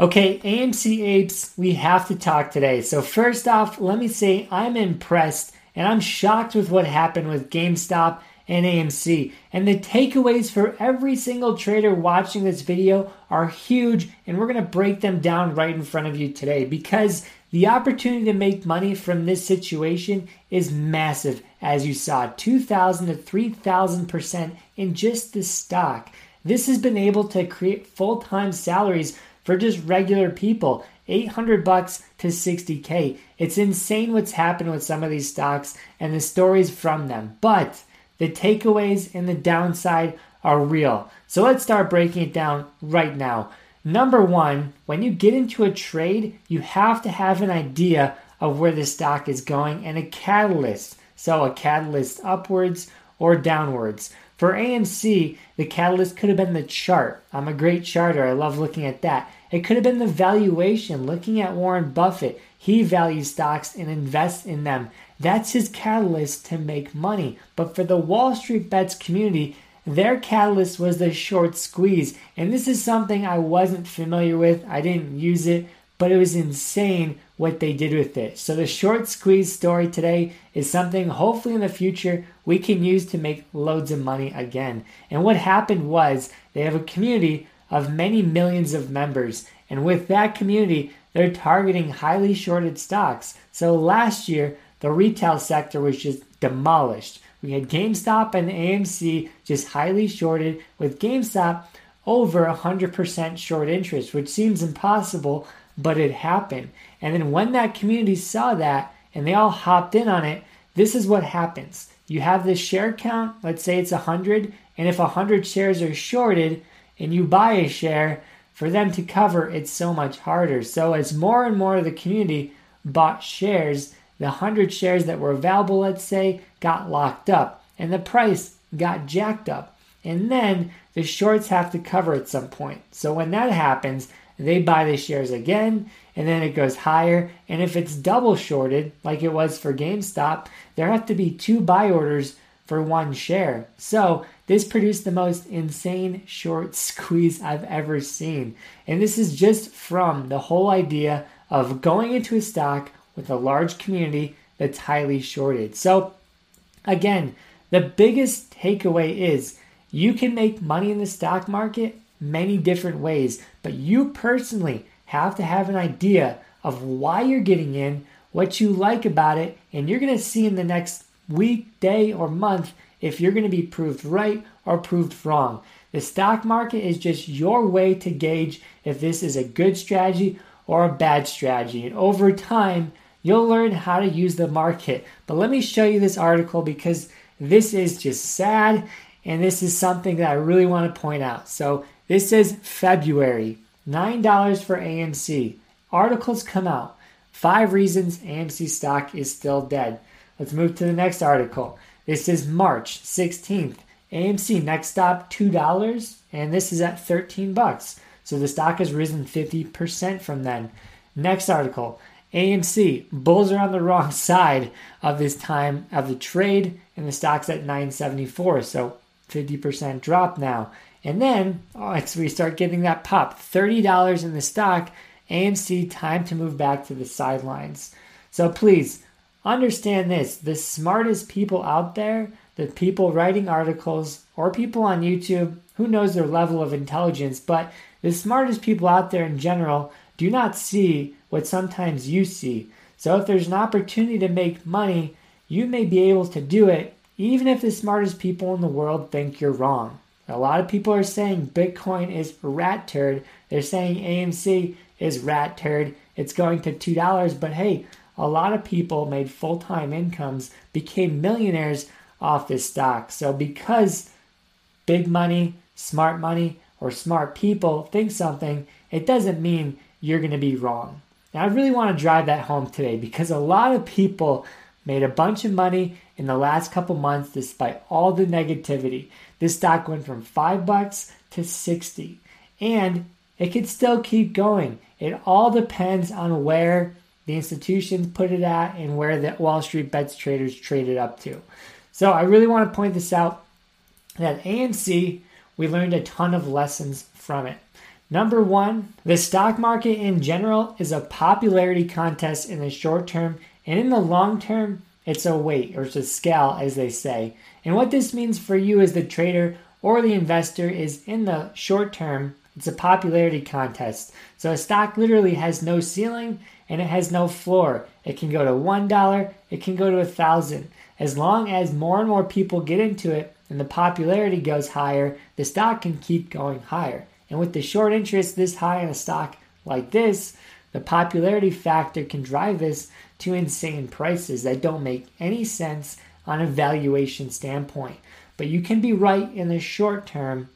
Okay, AMC apes, we have to talk today. So, first off, let me say I'm impressed and I'm shocked with what happened with GameStop and AMC. And the takeaways for every single trader watching this video are huge, and we're gonna break them down right in front of you today because the opportunity to make money from this situation is massive, as you saw 2,000 to 3,000% in just the stock. This has been able to create full time salaries for just regular people 800 bucks to 60k. It's insane what's happened with some of these stocks and the stories from them. But the takeaways and the downside are real. So let's start breaking it down right now. Number one, when you get into a trade, you have to have an idea of where the stock is going and a catalyst. So, a catalyst upwards or downwards. For AMC, the catalyst could have been the chart. I'm a great charter, I love looking at that. It could have been the valuation, looking at Warren Buffett. He values stocks and invests in them. That's his catalyst to make money. But for the Wall Street Bets community, their catalyst was the short squeeze. And this is something I wasn't familiar with. I didn't use it, but it was insane what they did with it. So the short squeeze story today is something hopefully in the future we can use to make loads of money again. And what happened was they have a community of many millions of members. And with that community, they're targeting highly shorted stocks. So last year, the retail sector was just demolished. We had GameStop and AMC just highly shorted, with GameStop over 100% short interest, which seems impossible, but it happened. And then when that community saw that and they all hopped in on it, this is what happens. You have this share count, let's say it's 100, and if 100 shares are shorted, and you buy a share, for them to cover it's so much harder. So as more and more of the community bought shares, the 100 shares that were available, let's say, got locked up and the price got jacked up. And then the shorts have to cover at some point. So when that happens, they buy the shares again and then it goes higher. And if it's double shorted, like it was for GameStop, there have to be two buy orders for one share. So this produced the most insane short squeeze I've ever seen. And this is just from the whole idea of going into a stock with a large community that's highly shorted. So, again, the biggest takeaway is you can make money in the stock market many different ways, but you personally have to have an idea of why you're getting in, what you like about it, and you're going to see in the next week, day, or month if you're going to be proved right or proved wrong. The stock market is just your way to gauge if this is a good strategy or a bad strategy. And over time, you'll learn how to use the market. But let me show you this article because this is just sad and this is something that I really want to point out. So, this is February, $9 for AMC. Articles come out. Five reasons AMC stock is still dead. Let's move to the next article. This is March 16th. AMC next stop $2 and this is at 13 bucks. So the stock has risen 50% from then. Next article. AMC bulls are on the wrong side of this time of the trade and the stock's at 974 so 50% drop now. And then oh, we start getting that pop. $30 in the stock. AMC time to move back to the sidelines. So please understand this the smartest people out there, the people writing articles or people on YouTube, who knows their level of intelligence, but the smartest people out there in general do not see what sometimes you see. So if there's an opportunity to make money, you may be able to do it even if the smartest people in the world think you're wrong. A lot of people are saying Bitcoin is rat turd. They're saying AMC is rat turd. It's going to $2, but hey, a lot of people made full time incomes, became millionaires off this stock. So, because big money, smart money, or smart people think something, it doesn't mean you're going to be wrong. Now, I really want to drive that home today because a lot of people made a bunch of money in the last couple months despite all the negativity. This stock went from 5 bucks to 60 and it could still keep going. It all depends on where the institutions put it at and where the Wall Street bets traders trade it up to. So I really want to point this out that AMC, we learned a ton of lessons from it. Number one, the stock market in general is a popularity contest in the short term, and in the long term, it's a weight or it's a scale, as they say. And what this means for you as the trader or the investor is in the short term, it's a popularity contest. So a stock literally has no ceiling and it has no floor. It can go to $1, it can go to a 1000 As long as more and more people get into it and the popularity goes higher, the stock can keep going higher. And with the short interest this high in a stock like this, the popularity factor can drive this to insane prices that don't make any sense on a valuation standpoint. But you can be right in the short term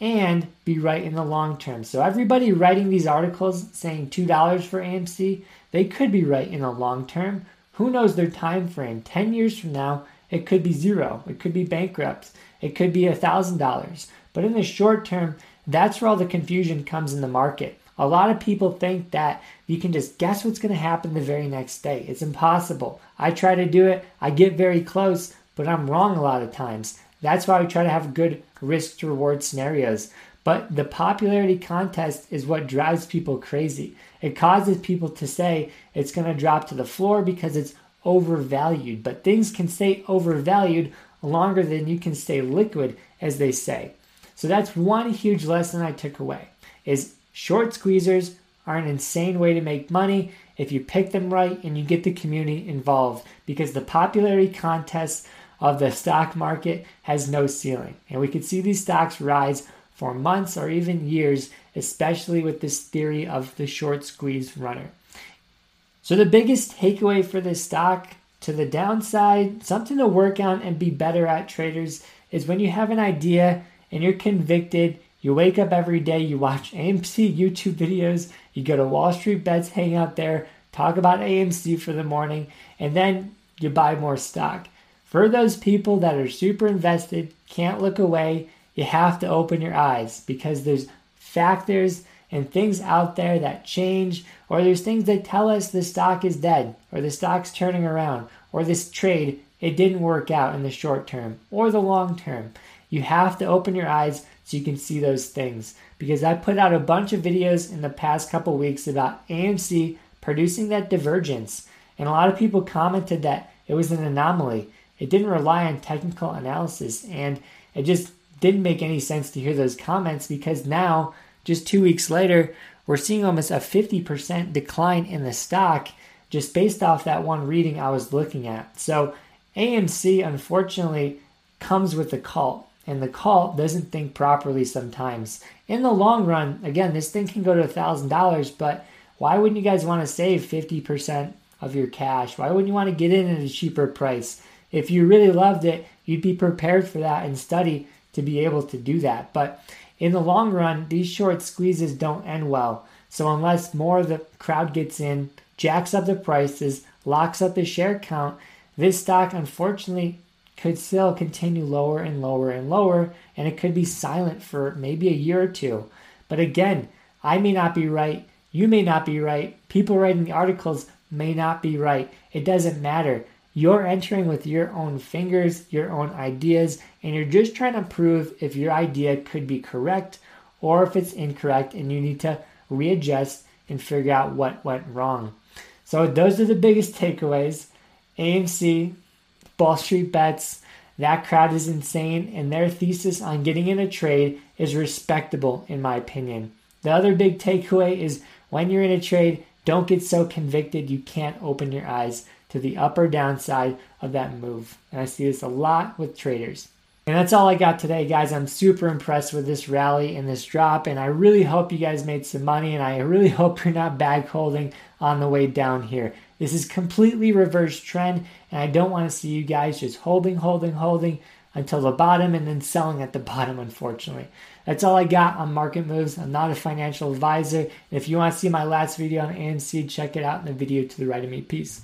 and be right in the long term. So everybody writing these articles saying $2 for AMC, they could be right in the long term. Who knows their time frame? 10 years from now, it could be zero. It could be bankrupt. It could be $1,000. But in the short term, that's where all the confusion comes in the market. A lot of people think that you can just guess what's going to happen the very next day. It's impossible. I try to do it, I get very close, but I'm wrong a lot of times. That's why we try to have good risk to reward scenarios. But the popularity contest is what drives people crazy. It causes people to say it's going to drop to the floor because it's overvalued. But things can stay overvalued longer than you can stay liquid, as they say. So that's one huge lesson I took away is short squeezers are an insane way to make money if you pick them right and you get the community involved because the popularity contest of the stock market has no ceiling. And we could see these stocks rise for months or even years, especially with this theory of the short squeeze runner. So, the biggest takeaway for this stock to the downside, something to work on and be better at, traders, is when you have an idea and you're convicted, you wake up every day, you watch AMC YouTube videos, you go to Wall Street Bets, hang out there, talk about AMC for the morning, and then you buy more stock. For those people that are super invested, can't look away, you have to open your eyes because there's factors and things out there that change, or there's things that tell us the stock is dead, or the stock's turning around, or this trade, it didn't work out in the short term or the long term. You have to open your eyes so you can see those things. Because I put out a bunch of videos in the past couple weeks about AMC producing that divergence, and a lot of people commented that it was an anomaly. It didn't rely on technical analysis, and it just didn't make any sense to hear those comments because now, just two weeks later, we're seeing almost a 50% decline in the stock just based off that one reading I was looking at. So, AMC unfortunately comes with the cult, and the cult doesn't think properly sometimes. In the long run, again, this thing can go to $1,000, but why wouldn't you guys want to save 50% of your cash? Why wouldn't you want to get in at a cheaper price? If you really loved it, you'd be prepared for that and study to be able to do that. But in the long run, these short squeezes don't end well. So unless more of the crowd gets in, jacks up the prices, locks up the share count, this stock unfortunately could still continue lower and lower and lower, and it could be silent for maybe a year or two. But again, I may not be right. You may not be right. People writing the articles may not be right. It doesn't matter. You're entering with your own fingers, your own ideas, and you're just trying to prove if your idea could be correct or if it's incorrect and you need to readjust and figure out what went wrong. So, those are the biggest takeaways. AMC, Wall Street Bets, that crowd is insane, and their thesis on getting in a trade is respectable, in my opinion. The other big takeaway is when you're in a trade, don't get so convicted you can't open your eyes to the up or downside of that move. And I see this a lot with traders. And that's all I got today, guys. I'm super impressed with this rally and this drop, and I really hope you guys made some money, and I really hope you're not bag holding on the way down here. This is completely reverse trend, and I don't want to see you guys just holding, holding, holding until the bottom and then selling at the bottom, unfortunately. That's all I got on market moves. I'm not a financial advisor. And if you want to see my last video on AMC, check it out in the video to the right of me. Peace.